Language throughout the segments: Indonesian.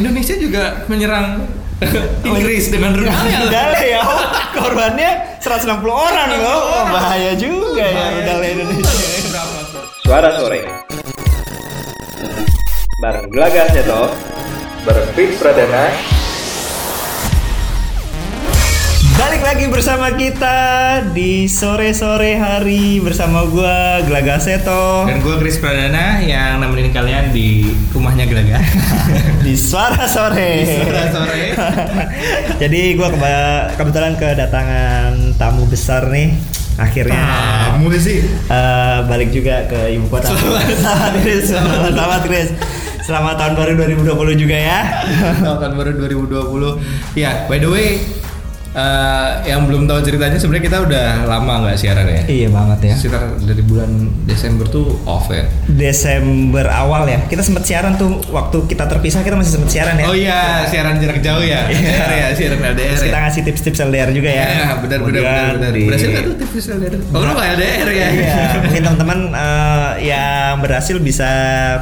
Indonesia juga menyerang Inggris dengan rudalnya. Rudalnya ya, oh, korbannya 160 orang loh. Oh, bahaya juga ya rudal Indonesia. Berapa tuh? Suara sore Bareng Gelaga Seto Berfix Pradana lagi bersama kita di sore-sore hari bersama gua Gelaga Seto Dan gue Chris Pradana yang nemenin kalian di rumahnya Gelaga. di suara sore. sore. Jadi gua keba- kebetulan kedatangan tamu besar nih. Akhirnya Kamu sih. eh, balik juga ke ibu kota. Selamat Chris. Selamat, selamat Chris. Selamat tahun baru 2020 juga ya. Tahun baru 2020. Ya, by the way, eh, yang belum tahu ceritanya sebenarnya kita udah lama nggak siaran ya. Iya banget ya. Sekitar dari bulan Desember tuh off ya. Desember awal ya. Kita sempat siaran tuh waktu kita terpisah kita masih sempat siaran ya. Oh iya, siaran jarak jauh ya. LDR ya, siaran LDR Terus ya. kita ngasih tips-tips LDR juga ya. Ya, benar benar benar benar. di- Berhasil nggak tuh tips LDR? Oh, lu LDR ya? Iya, mungkin teman-teman eh, yang berhasil bisa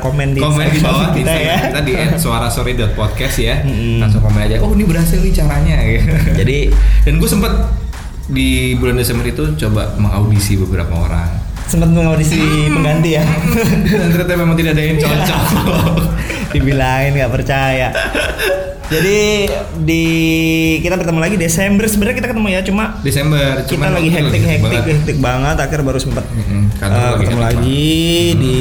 komen di komen di bawah kita ya. kita di @suarasore.podcast ya. Mm-mm. Langsung komen aja. Oh, ini berhasil nih caranya. Jadi Dan gue sempet di bulan Desember itu coba mengaudisi beberapa orang. Sempat mengaudisi pengganti ya. Dan ternyata memang tidak ada yang cocok. Dibilangin nggak percaya. Jadi di kita bertemu lagi Desember sebenarnya kita ketemu ya cuma Desember. kita cuman lagi waktu hektik banget. hektik hektik banget akhirnya baru sempat eh, lagi ketemu hektik lagi di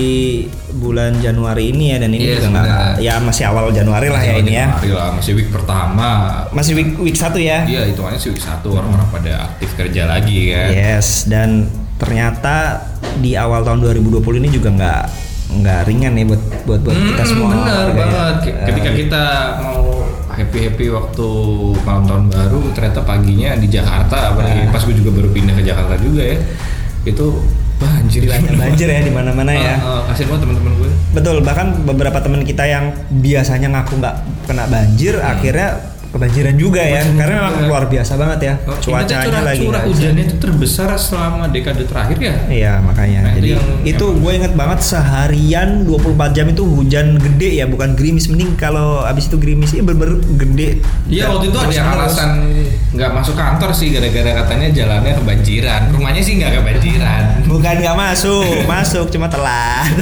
bulan Januari ini ya dan ini Iya, juga nggak sebenarnya. ya masih awal Januari lah ya ini ya Januari lah, masih week pertama. masih week week satu ya Iya, hitungannya sih week satu orang-orang pada aktif kerja lagi kan. yes dan ternyata di awal tahun 2020 ini juga nggak nggak ringan nih buat buat buat kita Hmm, semua bener ya. banget. K- Ketika Eh, kita mau happy happy waktu malam tahun baru, ternyata paginya di Jakarta, apalagi Ah. pas gue juga baru pindah ke Jakarta juga ya, itu banjir banyak banjir ya di mana-mana ya ah, kasian banget teman-teman gue. Betul, bahkan beberapa teman kita yang biasanya ngaku nggak kena banjir, akhirnya kebanjiran juga ya, Kebanjiran karena memang luar biasa banget ya, Oh, cuacanya ingatnya curah, lagi. curah bisa. hujannya itu terbesar selama dekade terakhir ya. Iya makanya, Nah, itu jadi yang- itu yang- gue inget banget seharian 24 jam itu hujan gede ya, bukan gerimis. Mending kalau abis itu gerimis ini bener-bener gede. Iya waktu itu ada terus-menerus. alasan nggak masuk kantor sih gara-gara katanya jalannya kebanjiran. Rumahnya sih nggak kebanjiran. Bukan nggak masuk, masuk cuma telat.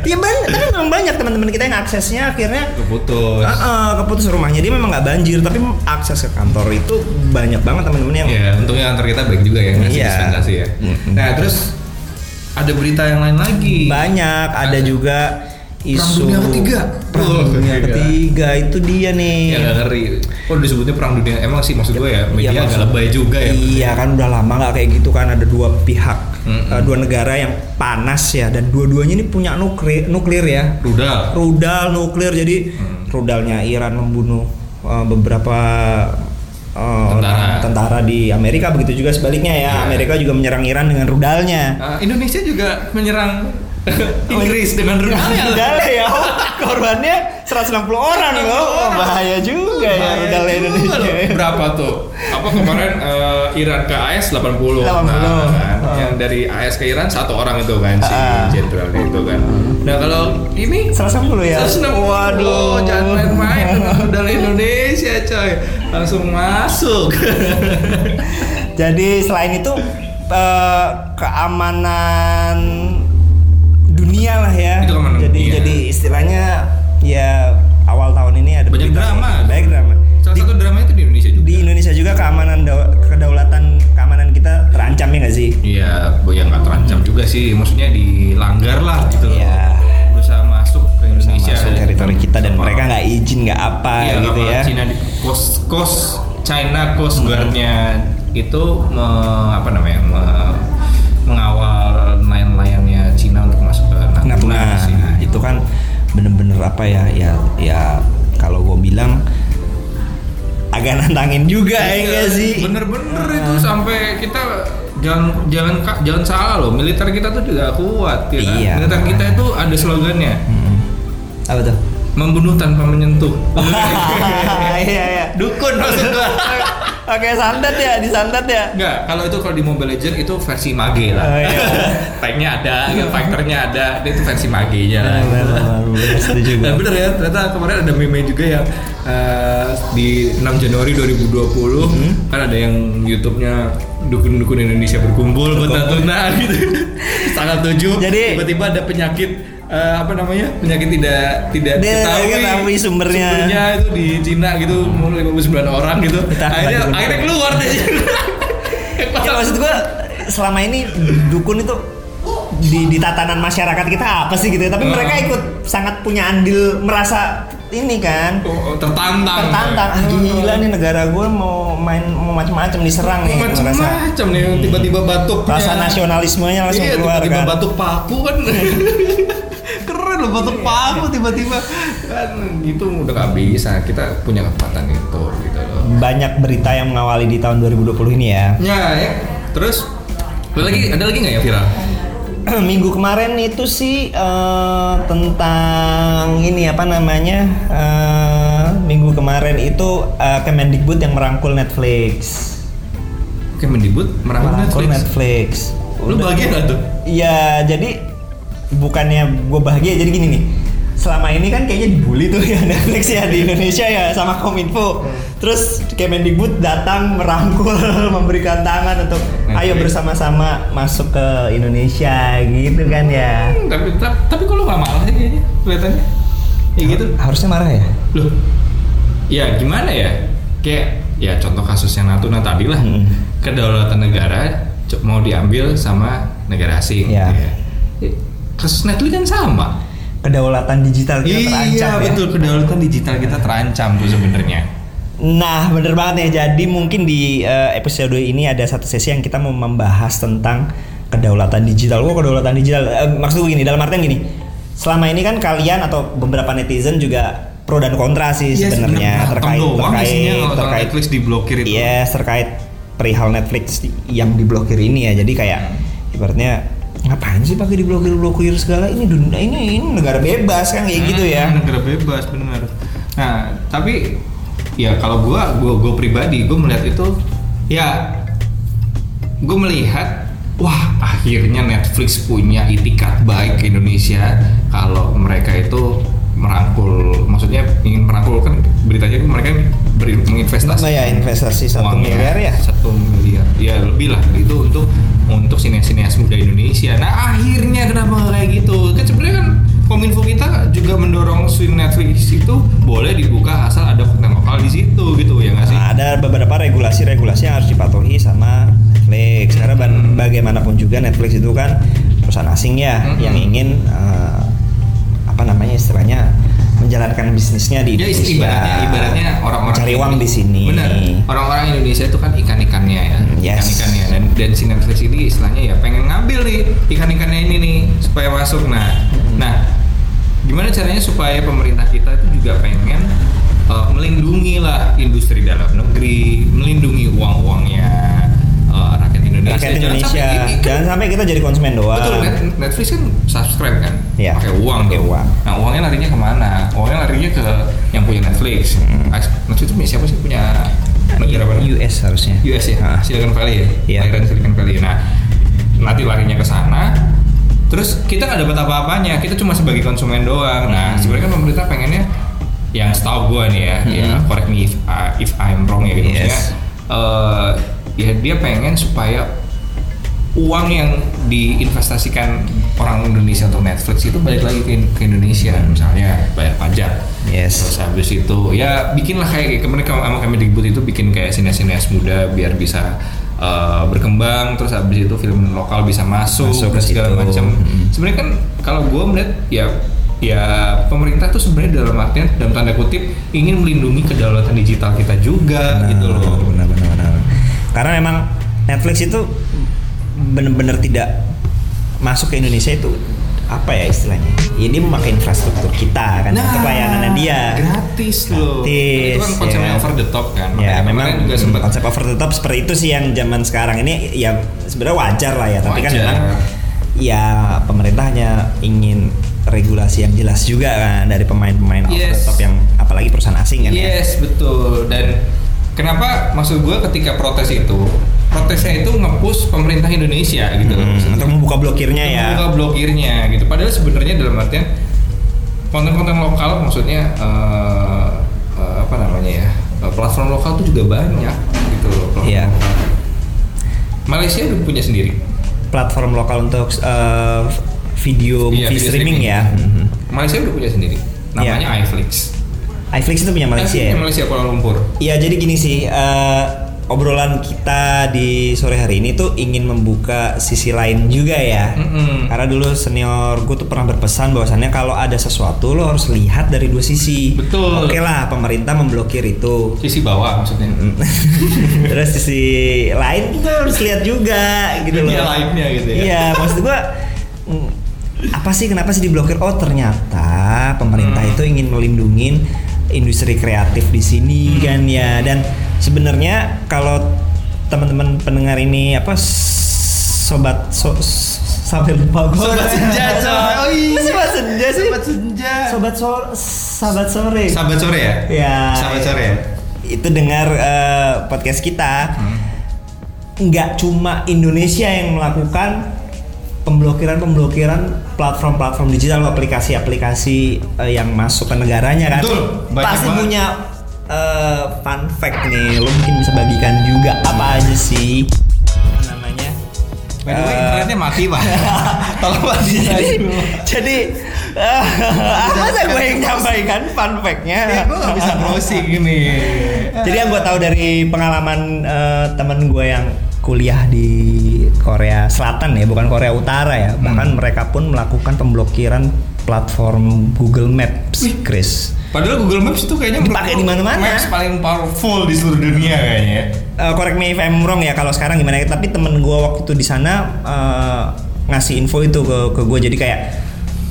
Iya banyak, tapi memang banyak teman-teman kita yang aksesnya akhirnya Keputus. Ah, ah, keputus rumahnya dia memang nggak banjir tapi akses ke kantor itu banyak banget teman-teman yang Iya, untungnya kantor kita baik juga ya ngasih Iya. dispensasi ya. Mm-mm. Nah, terus ada berita yang lain lagi. banyak ada juga isu Dunia Ketiga. perang Oh, dunia iya. ketiga itu dia nih Ya nggak ngeri. Kok disebutnya perang dunia? Emang sih maksud gue ya media Iya, agak lebay juga ya. iya kan udah lama nggak kayak gitu kan ada dua pihak Mm-mm. eh, dua negara yang panas ya dan dua-duanya ini punya nuklir nuklir ya Rudal. rudal nuklir jadi Hmm. rudalnya Iran membunuh eh, beberapa eh, Tentara. tentara di Amerika begitu juga sebaliknya ya Iya. Amerika juga menyerang Iran dengan rudalnya Ah, Indonesia juga menyerang Inggris dengan rudalnya. rudalnya ya oh, korbannya 160 orang loh oh, bahaya juga ya Bahaya rudal juga Indonesia loh. Berapa tuh? Apa kemarin eh, Iran ke AS 80. 80. Nah, kan? Ah. Yang dari AS ke Iran satu orang itu kan si Ah. jenderal itu kan. Nah, kalau ini 160 ya 160. waduh jangan main-main rudal Indonesia, coy. Langsung masuk. Jadi selain itu eh, keamanan dunia lah ya. Itu keamanan jadi dunia. jadi istilahnya ya awal tahun ini ada Banyak berita drama. Banyak drama. Salah Di, satu drama itu di Indonesia juga. di Indonesia juga keamanan kedaulatan keamanan kita terancam ya nggak sih? Iya, bu yang nggak terancam juga sih. Maksudnya dilanggar lah gitu. Iya. Berusaha masuk ke Indonesia. Sama masuk teritori kita dan Sama- mereka nggak izin nggak apa Iya, gitu ya. Cina di coast coast China Coast Guard-nya itu me- apa namanya? me- mengawal nelayan-nelayannya Cina untuk masuk ke Natuna Natuna nah, itu kan bener-bener apa ya ya ya kalau gue bilang agak nantangin juga ya nggak sih Bener-bener itu sampai kita jangan jangan jangan salah loh militer kita tuh juga kuat ya kan? Iya. militer kita itu ada slogannya Hmm. apa tuh membunuh tanpa menyentuh. Iya iya. Dukun maksud gua. Oke santet ya, disantet ya. Enggak, kalau itu kalau di Mobile Legend itu versi mage lah. Oh, iya. Tanknya ada, ya, fighternya ada, dia itu versi magenya lah. Benar, benar, benar, setuju Nah, bener ya, ternyata kemarin ada meme juga yang eh, di 6 Januari 2020 kan ada yang YouTube-nya dukun-dukun Indonesia berkumpul buat gitu. Tanggal 7 Jadi- tiba-tiba ada penyakit eh, apa namanya? Penyakit tidak tidak Dia diketahui. ketahui sumbernya. Sumbernya itu di Cina gitu, mau 59 orang gitu. Kita Akhirnya dukun. akhirnya keluar deh. Ya maksud gua selama ini dukun itu di, di tatanan masyarakat kita apa sih gitu ya? Tapi Oh. mereka ikut sangat punya andil merasa ini kan Oh, tertantang. tertantang ah, gila nih negara gue mau main mau macam-macam diserang nih macam-macam nih tiba-tiba batuk rasa nasionalismenya langsung iya, keluar tiba-tiba kan batuk paku kan loh batuk paku tiba-tiba. Kan gitu udah gak bisa. Kita punya kekuatan itu gitu loh. Banyak berita yang mengawali di tahun 2020 ini ya. Ya ya. Terus ada lagi ada lagi nggak yang viral minggu kemarin itu sih eh, tentang ini apa namanya eh, minggu kemarin itu eh, Kemendikbud yang merangkul Netflix. Oke mendibut merangkul merangkul Netflix, Netflix. Lu Udah- gak tuh? Iya, jadi bukannya gue bahagia jadi gini nih. Selama ini kan kayaknya dibully tuh ya Netflix ya di Indonesia ya sama Kominfo. Terus Kemendikbud datang merangkul, memberikan tangan untuk ayo Netflix. bersama-sama masuk ke Indonesia gitu kan ya. Hmm, tapi tapi, tapi kok lu gak malah sih kayaknya kelihatannya ya gitu Harusnya marah ya? loh ya gimana ya kayak ya contoh kasus yang Natuna tadi lah Hmm. kedaulatan negara mau diambil sama negara asing Ya. Ya. Kasus Netflix kan sama Kedaulatan digital kita terancam iya ya. betul kedaulatan digital kita terancam tuh sebenarnya Nah, bener banget ya. Jadi mungkin di eh, episode ini ada satu sesi yang kita mau membahas tentang kedaulatan digital. Wah, kedaulatan digital. Eh, maksud gue gini, dalam artian gini. Selama ini kan kalian atau beberapa netizen juga pro dan kontra sih Iya, sebenarnya terkait doang isinya terkait terkait Netflix diblokir itu. Yes, terkait perihal Netflix yang diblokir ini ya. Jadi kayak ibaratnya ngapain sih pakai diblokir blokir segala ini dunia ini, ini negara bebas kan kayak gitu ya. Hmm, negara bebas benar nah tapi ya kalau gua gua gua pribadi gua melihat itu ya gua melihat wah akhirnya Netflix punya itikat baik ke Indonesia kalau mereka itu merangkul maksudnya ingin merangkul kan beritanya mereka beri, menginvestasi. Nah, ya, investasi satu miliar ya? satu miliar. Ya lebih lah. Itu untuk untuk sinias-sinias muda Indonesia. Nah akhirnya kenapa kayak gitu? Kan sebenarnya kan kominfo kita juga mendorong si Netflix itu boleh dibuka asal ada konten lokal di situ gitu ya nggak sih? Nah, ada beberapa regulasi-regulasi yang harus dipatuhi sama Netflix. Karena Hmm. bagaimanapun juga Netflix itu kan perusahaan asing ya Hmm. yang ingin eh, apa namanya istilahnya menjalankan bisnisnya di ya Indonesia. ibaratnya ibaratnya orang-orang mencari uang di sini. benar orang-orang Indonesia itu kan ikan-ikannya ya Hmm, yes. ikan-ikannya dan dan si Netflix ini istilahnya ya pengen ngambil nih ikan-ikannya ini nih supaya masuk nah Hmm. nah gimana caranya supaya pemerintah kita itu juga pengen uh, melindungi lah industri dalam negeri melindungi uang-uangnya uh, rakyat Indonesia Jangan sampai kan- jangan sampai kita jadi konsumen doang. Betul, Net- Netflix kan subscribe kan, Iya, pakai uang pakai uang. Nah uangnya larinya ke mana? Uangnya larinya ke yang punya Netflix. Hmm. Ah, Netflix itu siapa sih punya negara mana? US harusnya. US ya, Ah. Silicon Valley ya, Iya. lahiran Silicon Valley. Nah nanti larinya ke sana. Terus kita nggak dapat apa-apanya, kita cuma sebagai konsumen doang. Nah Hmm. sebenarnya kan pemerintah pengennya yang setahu gue nih ya, ya Hmm. correct me if, I- if I'm wrong ya gitu Yes. maksudnya. eh, ya dia pengen supaya uang yang diinvestasikan orang Indonesia untuk Netflix itu balik lagi ke, ke Indonesia misalnya bayar pajak Yes. terus habis itu ya bikinlah kayak kemarin sama Kemendikbud itu bikin kayak sinias-sinias muda biar bisa uh, berkembang terus habis itu film lokal bisa masuk, Masuk dan ke segala macam Mm. sebenarnya kan kalau gue melihat ya ya pemerintah tuh sebenarnya dalam artian dalam tanda kutip ingin melindungi kedaulatan digital kita juga Benar, gitu loh Benar, benar, benar. Karena memang Netflix itu benar-benar tidak masuk ke Indonesia itu apa ya istilahnya? Ini memakai infrastruktur kita kan untuk layanannya dia. gratis loh Gratis, itu kan konsepnya ya. over the top kan Ya Makanya memang kemarin juga sempat konsep over the top seperti itu sih yang zaman sekarang ini ya sebenarnya wajar lah ya tapi kan memang ya pemerintah hanya ingin regulasi yang jelas juga kan dari pemain-pemain over the Yes. top yang apalagi perusahaan asing kan ya. Yes, betul. Dan kenapa maksud gue ketika protes itu, protesnya itu nge-push pemerintah Indonesia gitu loh. Hmm, untuk membuka blokirnya ya. Membuka blokirnya gitu. Padahal sebenarnya dalam artian konten-konten lokal maksudnya eh, eh, apa namanya ya? eh, platform lokal tuh juga banyak gitu loh. platform Iya. lokal. Malaysia udah punya sendiri. Platform lokal untuk eh, video Iya, movie video streaming, streaming. ya. Malaysia udah punya sendiri. Namanya iFlix. iFlix itu punya Malaysia ya. Malaysia Kuala Lumpur. Iya jadi gini sih eh, obrolan kita di sore hari ini tuh ingin membuka sisi lain juga ya. Mm-mm. Karena dulu senior gue tuh pernah berpesan bahwasannya kalau ada sesuatu lo harus lihat dari dua sisi. Betul. Oke lah pemerintah memblokir itu. Sisi bawah maksudnya. Terus sisi lain kita harus lihat juga gitu loh. Dunia lainnya gitu ya. Iya maksud gue mm, apa sih kenapa sih diblokir? Oh ternyata pemerintah Hmm. itu ingin melindungi industri kreatif di sini Hmm. kan ya dan sebenarnya kalau teman-teman pendengar ini apa sobat so, sampai lupa gue Sobat senja, coy. Oh iya. sobat senja sih Sobat senja. sobat sore sahabat sore Sahabat sore ya? ya Sahabat sore ya? itu dengar eh, podcast kita Hmm. nggak cuma Indonesia yang melakukan pemblokiran-pemblokiran platform-platform digital aplikasi-aplikasi eh, yang masuk ke negaranya kan. Betul, pasti banget. punya eh, fun fact nih lo mungkin bisa bagikan juga apa aja sih? Namanya? By the way, Eh, internetnya mati pak. Tolong mati jadi jadi eh, masa gue yang nyampaikan fun fact-nya? Gue gak bisa browsing ini. Jadi yang gue tahu dari pengalaman eh, temen gue yang kuliah di Korea Selatan ya, bukan Korea Utara ya. Hmm. Bahkan mereka pun melakukan pemblokiran platform Google Maps, Wih. Chris. Padahal Google Maps itu kayaknya Dipakai di mana-mana. Maps paling powerful di seluruh dunia kayaknya. Eh, correct me if I'm wrong ya kalau sekarang gimana ya. Tapi temen gue waktu itu di sana eh, ngasih info itu ke ke gue jadi kayak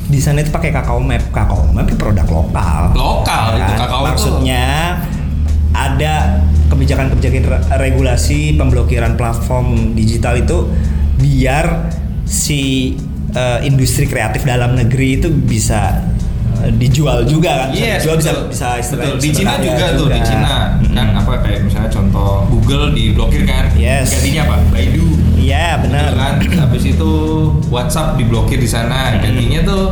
di sana itu pakai Kakao Map. Kakao Map itu produk lokal. Lokal itu Kan? kakao itu. Maksudnya ada kebijakan-kebijakan re- regulasi pemblokiran platform digital itu biar si eh, industri kreatif dalam negeri itu bisa eh, dijual juga kan bisa Yes, dijual bisa betul. bisa betul. Di Cina berkarya juga, tuh di Cina kan apa kayak misalnya contoh Google diblokir kan. Yes. Gantinya apa? Baidu. Iya benar. Betul kan. Habis itu WhatsApp diblokir di sana. Gantinya tuh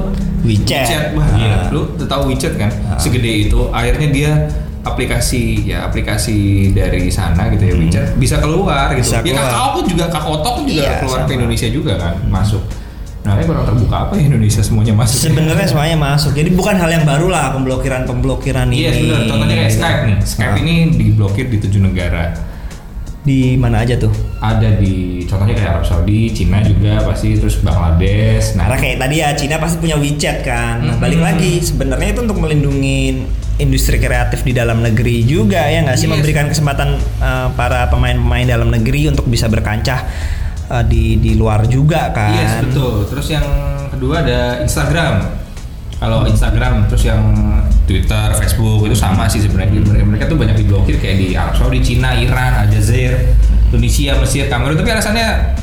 WeChat. Wah, gila. Ah. Lu tahu WeChat kan? Ah. Segede itu. Akhirnya dia aplikasi ya aplikasi dari sana gitu ya WeChat bisa keluar gitu. Bisa ya keluar. Kakao pun juga Kakotok pun juga Iya, keluar ke sama. Indonesia juga kan masuk. Nah, ini kurang terbuka apa ya Indonesia semuanya masuk. Sebenarnya semuanya masuk. Jadi bukan hal yang baru lah pemblokiran pemblokiran ini. Iya, benar. Contohnya kayak Skype nih. Skype Ah. ini diblokir di tujuh negara. di mana aja tuh? Ada di contohnya kayak Arab Saudi, Cina juga pasti terus Bangladesh. Nah, Karena kayak tadi ya Cina pasti punya WeChat kan. Nah, Mhm. balik lagi sebenarnya itu untuk melindungi industri kreatif di dalam negeri juga ya nggak sih Yes. memberikan kesempatan uh, para pemain-pemain dalam negeri untuk bisa berkancah uh, di di luar juga kan. Yes betul. Terus yang kedua ada Instagram. Kalau Instagram terus yang Twitter, Facebook itu sama sih sebenarnya. Mereka, mereka tuh banyak diblokir kayak di Arab Saudi, Cina, Iran, Aljazair, Tunisia, Mesir, Kamerun. Tapi alasannya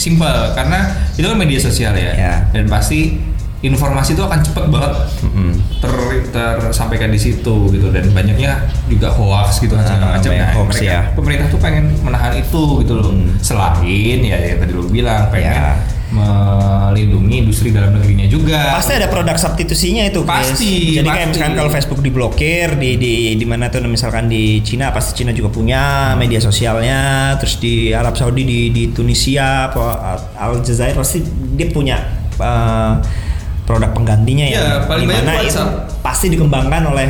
simple karena itu kan media sosial ya. Ya. Dan pasti informasi itu akan cepet banget Mm-mm. ter tersampaikan di situ gitu dan banyaknya juga hoax gitu Ah, segala macam. banyak Nah, hoax, mereka- ya. pemerintah tuh pengen menahan itu gitu loh. Hmm. Selain ya yang tadi lu bilang pengen Ya. melindungi industri dalam negerinya juga. Pasti ada produk substitusinya itu. Pasti, Jadi kayak pasti. misalkan kalau Facebook diblokir di di di mana tuh misalkan di Cina pasti Cina juga punya media sosialnya, terus di Arab Saudi di di Tunisia, apa, Aljazair pasti dia punya uh, produk penggantinya ya. Iya, paling banyak itu WhatsApp. pasti dikembangkan oleh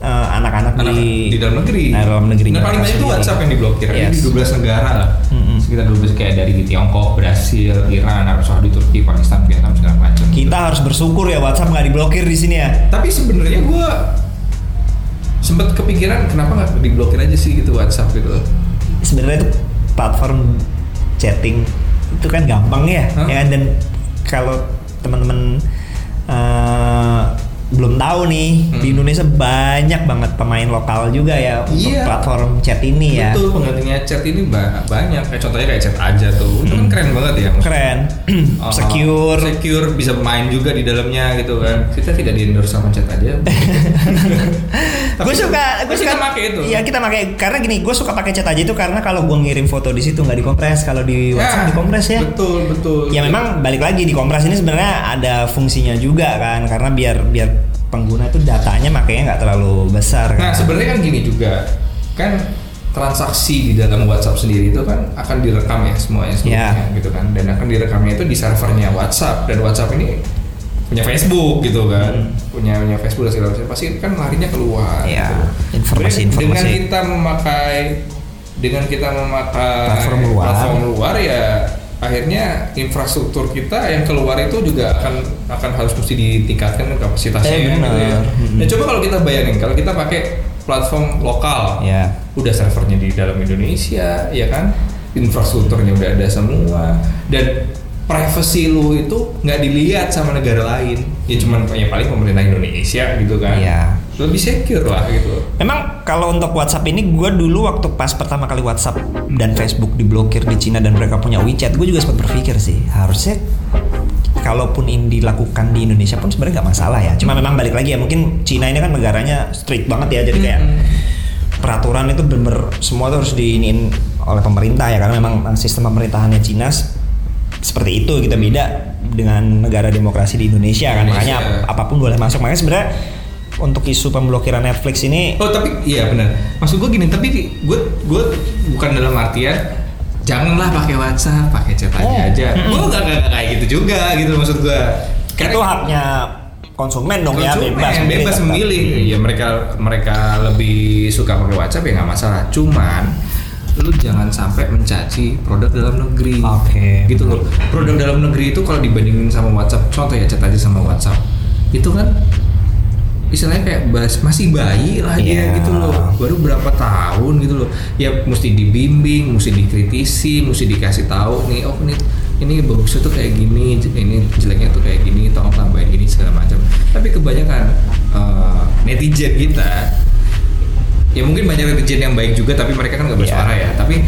uh, anak-anak Anak- di di dalam negeri. Nah, dalam negeri. Nah, paling banyak itu WhatsApp yang diblokir. Ini Yes. di 12 negara lah. Mm-mm. Sekitar 12 kayak dari Tiongkok, Brasil, Iran, Arab Saudi, Turki, Pakistan, Vietnam segala macam. Kita harus bersyukur ya WhatsApp nggak diblokir di sini ya. Tapi sebenarnya gue sempat kepikiran kenapa nggak diblokir aja sih gitu WhatsApp gitu. sebenarnya itu platform chatting itu kan gampang ya, Hah? ya dan kalau teman-teman eh, belum tahu nih di Indonesia banyak banget pemain lokal juga ya untuk Iya. platform chat ini ya. Betul penggantinya chat ini ba- banyak. Kayak contohnya kayak chat aja tuh. Itu kan keren banget ya. maksudnya. Keren, Oh, secure. secure bisa main juga di dalamnya gitu kan. Kita tidak di endorse sama chat aja. Gue suka, gue suka pakai itu. Iya kita pakai karena gini, gue suka pakai chat aja itu karena kalau gue ngirim foto di situ nggak dikompres, kalau di WhatsApp dikompres ya. Betul betul. Ya memang balik lagi dikompres ini sebenarnya ada fungsinya juga kan, karena biar biar pengguna itu datanya makanya nggak terlalu besar. Nah kan. sebenarnya kan gini juga kan transaksi di dalam WhatsApp sendiri itu kan akan direkam ya semuanya semuanya Ya. gitu kan dan akan direkamnya itu di servernya WhatsApp dan WhatsApp ini punya Facebook gitu kan Hmm. punya punya Facebook dan segala macam pasti kan larinya keluar Ya, gitu. informasi-informasi. dengan kita memakai dengan kita memakai Platform luar. platform luar ya akhirnya infrastruktur kita yang keluar itu juga akan akan harus mesti ditingkatkan kapasitasnya Eh, gitu ya. Hmm. Nah, coba kalau kita bayangin kalau kita pakai platform lokal, Ya. udah servernya di dalam Indonesia, ya kan, infrastrukturnya udah ada semua, dan privacy lu itu nggak dilihat sama negara lain, ya cuman ya paling pemerintah Indonesia gitu kan, Iya. Lebih secure lah gitu. Memang kalau untuk WhatsApp ini gue dulu waktu pas pertama kali WhatsApp dan Facebook diblokir di Cina dan mereka punya WeChat, gue juga sempat berpikir sih harusnya kalaupun ini dilakukan di Indonesia pun sebenarnya nggak masalah ya. Cuma memang balik lagi ya mungkin Cina ini kan negaranya strict banget ya, jadi kayak peraturan itu bener semua tuh harus diiniin oleh pemerintah ya karena memang sistem pemerintahannya Cina seperti itu kita beda dengan negara demokrasi di Indonesia kan makanya ap- apa pun boleh masuk makanya sebenarnya untuk isu pemblokiran Netflix ini? Oh tapi iya benar. Maksud gue gini, tapi gue gue bukan dalam artian janganlah pakai WhatsApp, pakai chat aja Oh. aja. Gue nggak nggak nggak kayak gitu juga gitu maksud gue. itu haknya konsumen dong ya Konsumen bebas yang bebas memilih. Ya mereka mereka lebih suka pakai WhatsApp ya nggak masalah. Cuman lu jangan sampai mencaci produk dalam negeri. Oke, gitu loh. produk dalam negeri itu kalau dibandingin sama WhatsApp contoh ya chat aja sama WhatsApp. Itu kan istilahnya kayak bas, masih bayi lah dia Iya. gitu loh baru berapa tahun gitu loh ya mesti dibimbing mesti dikritisi mesti dikasih tahu nih oh ini ini bagusnya tuh kayak gini ini jeleknya tuh kayak gini tolong tambahin ini segala macam tapi kebanyakan eh, netizen kita ya mungkin banyak netizen yang baik juga tapi mereka kan nggak bersuara Iya. ya tapi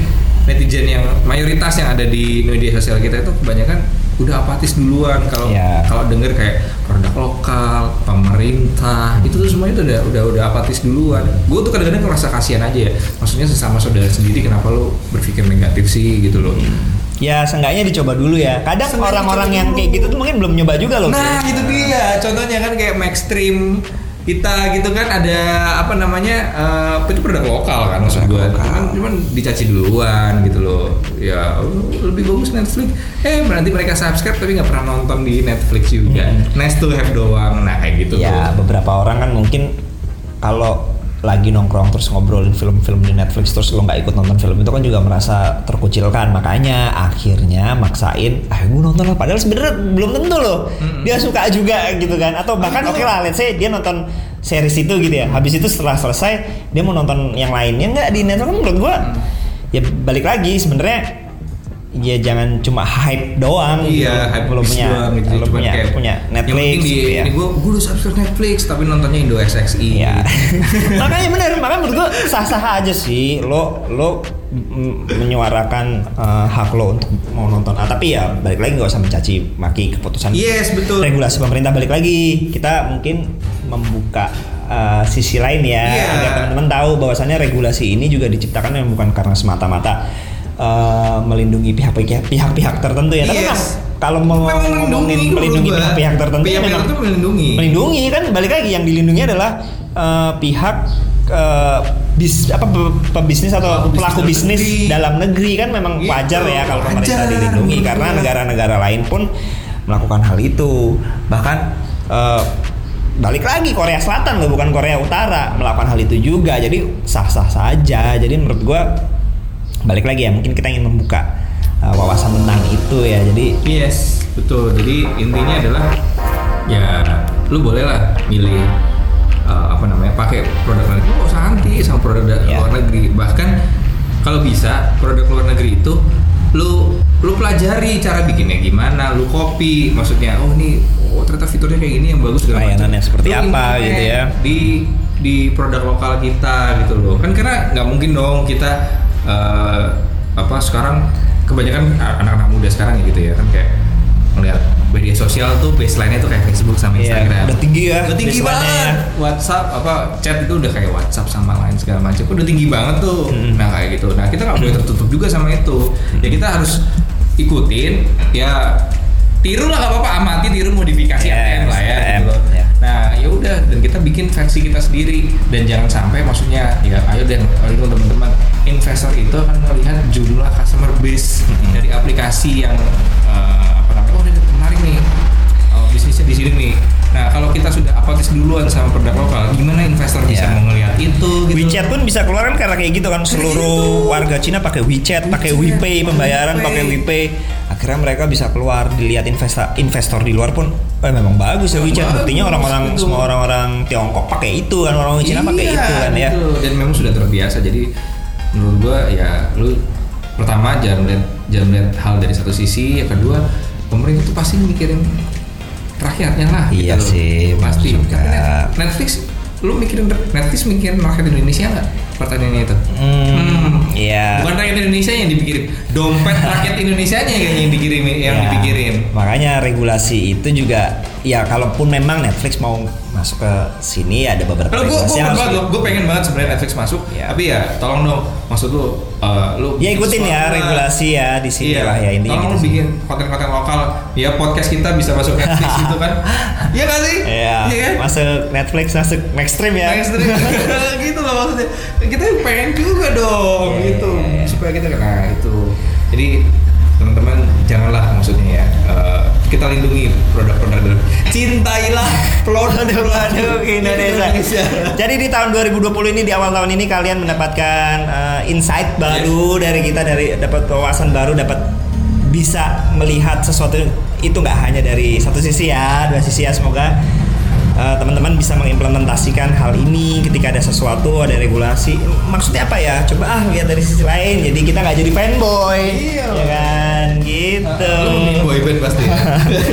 netizen yang mayoritas yang ada di media sosial kita itu kebanyakan udah apatis duluan. Kalau Iya. kalau denger kayak produk lokal pemerintah itu tuh semuanya tuh udah udah udah apatis duluan. Gue tuh kadang-kadang ngerasa kasihan aja ya. Maksudnya sesama saudara sendiri kenapa lo berpikir negatif sih gitu loh. Ya seenggaknya dicoba dulu ya. Kadang orang-orang yang dulu. kayak gitu tuh mungkin belum nyoba juga loh Nah, itu dia. Contohnya kan kayak Maxstream kita gitu kan ada apa namanya eh, itu produk lokal kan maksud gue cuman cuman dicaci duluan gitu loh ya lebih bagus Netflix. Eh nanti mereka subscribe tapi nggak pernah nonton di Netflix juga. Nice to have doang. Nah kayak gitu ya tuh. beberapa orang kan mungkin kalau lagi nongkrong terus ngobrolin film-film di Netflix terus lo nggak ikut nonton film itu kan juga merasa terkucilkan. Makanya akhirnya maksain ah gue nonton lah. Padahal sebenarnya belum tentu loh. Dia suka juga gitu kan. Atau bahkan oke lah let's say dia nonton series itu gitu ya. Habis itu setelah selesai dia mau nonton yang lainnya nggak di Netflix? Kan menurut gue ya balik lagi sebenarnya ya jangan cuma hype doang Iya, gitu. hype belum bis punya doang gitu. belum Cuman punya kayak, punya yang Netflix penting di, gitu ya. ini gue gue udah subscribe Netflix tapi nontonnya Indo SXI Iya. makanya bener, makanya menurut gua sah-sah aja sih lo lo menyuarakan eh, hak lo untuk mau nonton. Ah, tapi ya balik lagi nggak usah mencaci maki keputusan yes betul regulasi pemerintah balik lagi. Kita mungkin membuka eh, sisi lain ya. Iya. agar teman-teman tahu bahwasannya regulasi ini juga diciptakan yang bukan karena semata-mata eh, melindungi pihak-pihak pihak-pihak tertentu ya. Tapi Yes. memang kalau mau Memang ngomongin melindungi pihak-pihak tertentu Pihak-pihak memang tertentu melindungi. melindungi kan? Balik lagi yang dilindungi adalah eh, pihak eh, bis apa pe- pebisnis atau Pelaku pelaku bisnis bisnis dalam dalam negeri kan? Memang Gitu, wajar ya kalau pemerintah wajar, dilindungi karena negara-negara lain pun melakukan hal itu. Bahkan eh, balik lagi Korea Selatan loh bukan Korea Utara melakukan hal itu juga jadi sah-sah saja jadi menurut gua balik lagi ya mungkin kita ingin membuka eh, wawasan tentang itu ya jadi Yes, betul. Jadi intinya adalah ya lu boleh lah milih uh, apa namanya pakai produk luar negeri. Lu nggak usah anti sama produk Ya. luar negeri. Bahkan kalau bisa produk luar negeri itu lu lu pelajari cara bikinnya gimana lu copy maksudnya oh ini oh ternyata fiturnya kayak gini yang bagus segala macam. Layanannya seperti Lu apa gitu ya. di di produk lokal kita gitu loh kan karena nggak mungkin dong kita eh, apa sekarang kebanyakan anak-anak muda sekarang ya gitu ya kan kayak melihat media sosial tuh baseline-nya tuh kayak Facebook sama Iya, Instagram. udah tinggi ya Udah tinggi baseline-nya banget. ya. WhatsApp apa chat itu udah kayak WhatsApp sama lain segala macam. Udah tinggi banget tuh. Hmm. Nah kayak gitu. Nah kita nggak boleh tertutup juga sama itu. Ya kita harus ikutin. Ya tiru lah nggak apa-apa amati tiru modifikasi Yes, ATM lah ya. ATM, gitu. ya. Nah ya udah dan kita bikin versi kita sendiri dan jangan sampai maksudnya ya ayo dan ayo teman-teman investor itu akan melihat jumlah customer base Mm-hmm. dari aplikasi yang eh, nih oh, bisnisnya di sini nih. Nah kalau kita sudah apatis duluan sama produk lokal, gimana investor bisa mau ngelihat itu gitu? WeChat pun bisa keluar kan karena kayak gitu kan seluruh warga Cina pakai WeChat, pakai WePay, pembayaran pakai WePay. Akhirnya mereka bisa keluar dilihat investa, investor di luar pun eh memang bagus ya WeChat. Bagus, Buktinya orang-orang betul. semua orang-orang Tiongkok pakai itu kan orang Cina pakai Iya, itu kan ya. gitu. Dan memang sudah terbiasa. Jadi menurut gua ya lu pertama jangan melihat jangan melihat hal dari satu sisi. Yang kedua pemerintah tuh pasti mikirin rakyatnya lah. Iya gitu sih, pasti. juga. Netflix lu mikirin Netflix mikirin rakyat Indonesia nggak? Pertanyaannya itu. Hmm, iya. Bukan rakyat Indonesia yang dipikirin, dompet rakyat Indonesia nya yang dikirim yang Ya, dipikirin. Makanya regulasi itu juga ya kalaupun memang Netflix mau masuk ke sini ada beberapa Kalau gue regulasi yang harus gue pengen banget sebenarnya Netflix masuk, Ya. tapi ya tolong dong, maksud lu, uh, lu Ya ikutin ya regulasi ya di sini Iya, lah ya intinya tolong gitu lu bikin konten-konten lokal, ya podcast kita bisa masuk Netflix gitu kan? Iya gak sih? Iya, Iya kan? masuk Netflix, masuk Maxstream ya. Mainstream. gitu loh maksudnya. Kita pengen juga dong Iya, gitu iya, iya. supaya kita nah itu. Jadi teman-teman janganlah maksudnya ya. Uh, kita lindungi produk-produk dalam. Cintailah produk-produk Indonesia. Jadi di tahun 2020 ini di awal tahun ini kalian mendapatkan uh, insight baru dari kita dari dapat wawasan baru dapat bisa melihat sesuatu itu nggak hanya dari satu sisi ya dua sisi ya. Semoga uh, teman-teman bisa mengimplementasikan hal ini ketika ada sesuatu ada regulasi. Maksudnya apa ya? Coba ah lihat dari sisi lain. Jadi kita nggak jadi fanboy. Iya. ya kan gitu. Boyband pasti.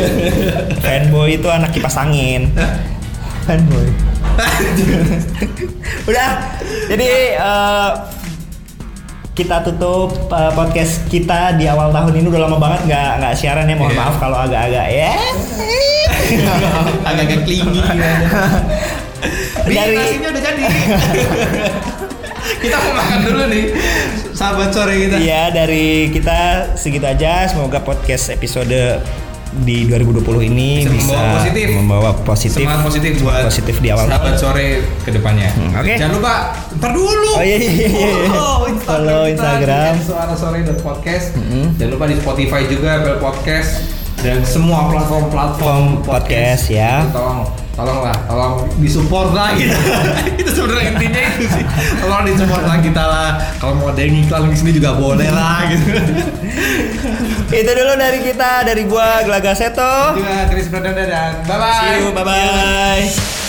fanboy itu anak kipas angin. Fanboy. Udah. Jadi eh, kita tutup eh, podcast kita di awal tahun ini. Udah lama banget nggak nggak siaran ya. Mohon Iya. maaf kalau agak-agak ya. Agak-agak klingi Nih, Dari- nasinya udah jadi. Kita mau makan dulu nih. Sahabat sore kita. Iya dari kita segitu aja semoga podcast episode di 2020 ini Bisa bisa, membawa positif. membawa positif Semangat positif buat positif di awal sahabat sore ke depannya. Hmm, oke. Jangan lupa ntar dulu. Oh, iya, iya, iya, iya. Follow Instagram. Follow Instagram. Suara sore podcast. Mm-mm. Jangan lupa di Spotify juga Apple Podcast dan semua platform-platform Platform podcast, ya. Tolong tolonglah, tolong disupport lah gitu. itu sebenarnya intinya itu sih. Tolong disupport lah kita lah. Kalau mau ada yang iklan di sini juga boleh lah gitu. itu dulu dari kita dari gua Gelaga Seto juga Chris Pradana dan bye bye. see you bye bye